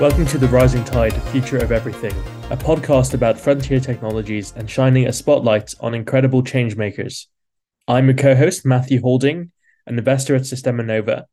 Welcome to The Rising Tide Future of Everything, a podcast about frontier technologies and shining a spotlight on incredible changemakers. I'm your co host, Matthew Holding, an investor at Systema Nova.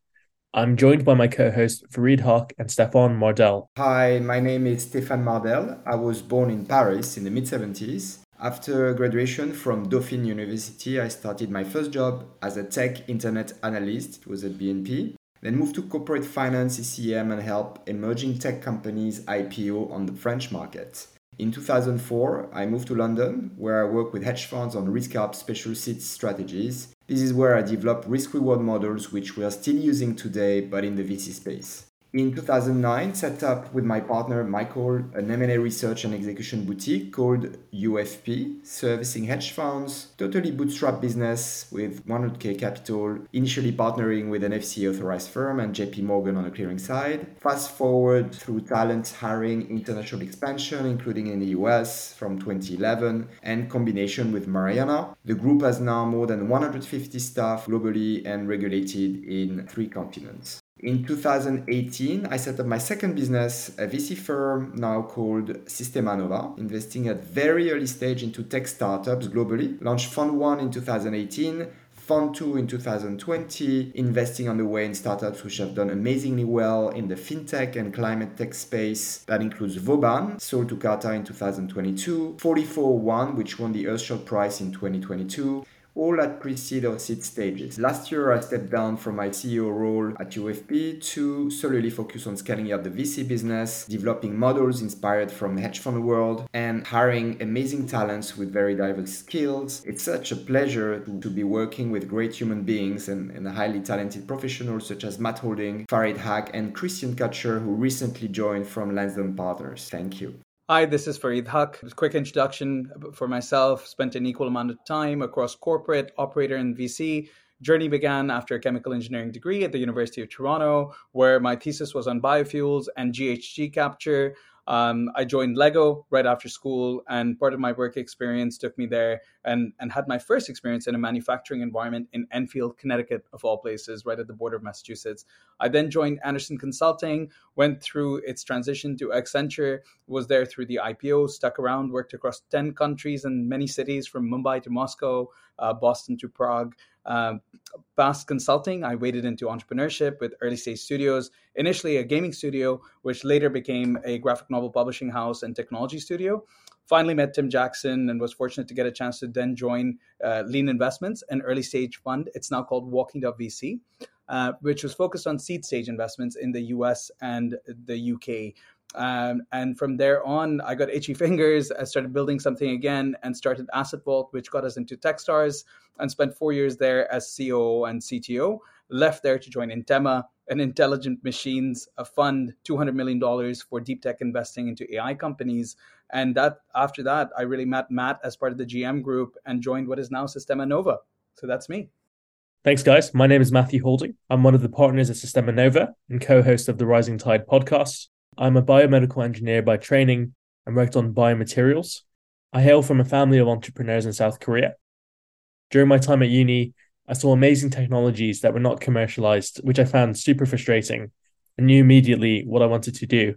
I'm joined by my co host, Farid Haq and Stefan Mardel. Hi, my name is Stéphane Mardel. I was born in Paris in the mid 70s. After graduation from Dauphine University, I started my first job as a tech internet analyst. It was at BNP then moved to corporate finance, ECM, and help emerging tech companies IPO on the French market. In 2004, I moved to London, where I work with hedge funds on risk arb special sits strategies. This is where I developed risk reward models, which we are still using today, but in the VC space. In 2009, set up with my partner Michael an M&A research and execution boutique called UFP, servicing hedge funds, totally bootstrap business with 100k capital, initially partnering with an FCA authorized firm and JP Morgan on the clearing side. Fast forward through talent hiring, international expansion, including in the US from 2011, and combination with Mariana. The group has now more than 150 staff globally and regulated in three continents. In 2018, I set up my second business, a VC firm now called Systema Nova, investing at very early stage into tech startups globally. Launched Fund 1 in 2018, Fund 2 in 2020, investing on the way in startups which have done amazingly well in the fintech and climate tech space. That includes Vauban, sold to Carta in 2022, 4401, which won the Earthshot Prize in 2022, all at pre-seed or seed stages. Last year, I stepped down from my CEO role at UFP to solely focus on scaling up the VC business, developing models inspired from the hedge fund world, and hiring amazing talents with very diverse skills. It's such a pleasure to, to be working with great human beings and, and highly talented professionals such as Matt Holding, Farid Haq, and Christian Kutcher, who recently joined from Lansdowne Partners. Thank you. Hi, this is Farid Haq. Quick introduction for myself. Spent an equal amount of time across corporate, operator, and VC. Journey began after a chemical engineering degree at the University of Toronto, where my thesis was on biofuels and GHG capture. Um, I joined Lego right after school, and part of my work experience took me there and, and had my first experience in a manufacturing environment in Enfield, Connecticut, of all places, right at the border of Massachusetts. I then joined Andersen Consulting, went through its transition to Accenture, was there through the IPO, stuck around, worked across 10 countries and many cities from Mumbai to Moscow, uh, Boston to Prague. Past consulting, I waded into entrepreneurship with early stage studios, initially a gaming studio, which later became a graphic novel publishing house and technology studio. Finally, met Tim Jackson and was fortunate to get a chance to then join uh, Lean Investments, an early stage fund. It's now called Walking VC, uh, which was focused on seed stage investments in the US and the UK. Um, and from there on, I got itchy fingers. I started building something again and started Asset Vault, which got us into Techstars and spent four years there as COO and CTO. Left there to join Intema, an intelligent machines a fund, $200 million for deep tech investing into AI companies. And that after that, I really met Matt as part of the GM group and joined what is now Systema Nova. So that's me. Thanks, guys. My name is Matthew Holding. I'm one of the partners at Systema Nova and co host of the Rising Tide podcast. I'm a biomedical engineer by training and worked on biomaterials. I hail from a family of entrepreneurs in South Korea. During my time at uni, I saw amazing technologies that were not commercialized, which I found super frustrating and knew immediately what I wanted to do.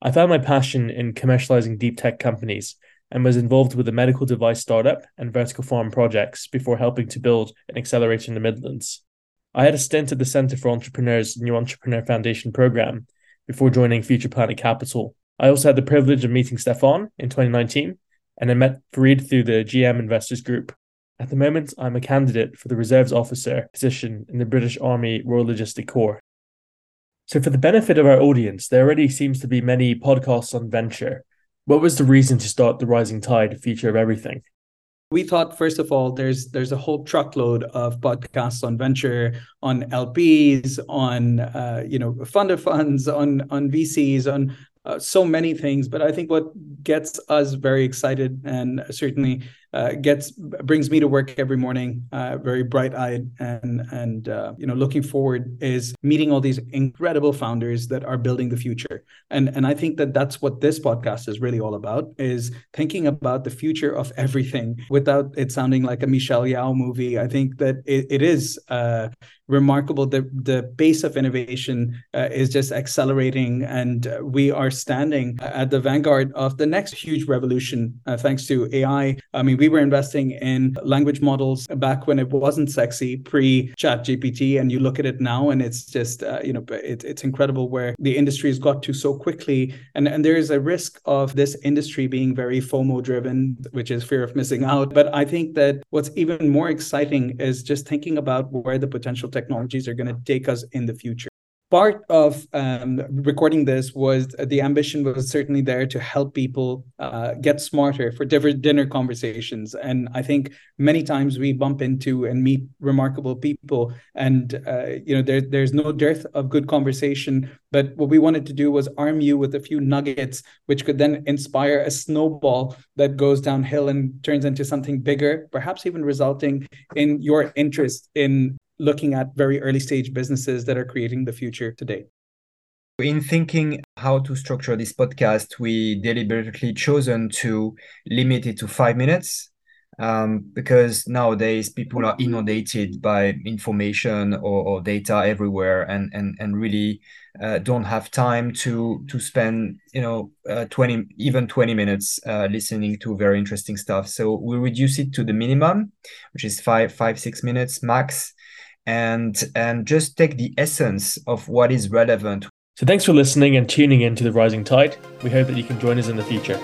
I found my passion in commercializing deep tech companies and was involved with a medical device startup and vertical farm projects before helping to build an accelerator in the Midlands. I had a stint at the Centre for Entrepreneurs New Entrepreneur Foundation program before joining Future Planet Capital. I also had the privilege of meeting Stefan in 2019, and I met Farid through the GM Investors Group. At the moment, I'm a candidate for the Reserves Officer position in the British Army Royal Logistic Corps. So, for the benefit of our audience, there already seems to be many podcasts on venture. What was the reason to start the Rising Tide future of everything? We thought first of all there's there's a whole truckload of podcasts on venture on lps on uh, you know fund of funds on on vcs on uh, so many things. But i think what gets us very excited and certainly uh, gets brings me to work every morning, uh, very bright eyed and and uh, you know looking forward is meeting all these incredible founders that are building the future. And and I think that that's what this podcast is really all about is thinking about the future of everything without it sounding like a Michelle Yeoh movie. I think that it, it is uh, remarkable. The the pace of innovation uh, is just accelerating, and uh, we are standing at the vanguard of the next huge revolution uh, thanks to AI. I mean, we were investing in language models back when it wasn't sexy, pre Chat GPT, and you look at it now, and it's just uh, you know it, it's incredible where the industry has got to so quickly, and and there is a risk of this industry being very FOMO driven, which is fear of missing out. But I think that what's even more exciting is just thinking about where the potential technologies are going to take us in the future part of um, recording this was uh, the ambition was certainly there to help people uh, get smarter for different dinner conversations. And i think many times we bump into and meet remarkable people and uh, you know there, there's no dearth of good conversation. But what we wanted to do was arm you with a few nuggets which could then inspire a snowball that goes downhill and turns into something bigger perhaps even resulting in your interest in looking at very early stage businesses that are creating the future today. In thinking how to structure this podcast, we deliberately chosen to limit it to five minutes um, because nowadays people are inundated by information or, or data everywhere and, and, and really uh, don't have time to to spend you know uh, 20 even 20 minutes uh, listening to very interesting stuff so we reduce it to the minimum which is five five six minutes max and and just take the essence of what is relevant. So thanks for listening and tuning in to the Rising Tide. We hope that you can join us in the future.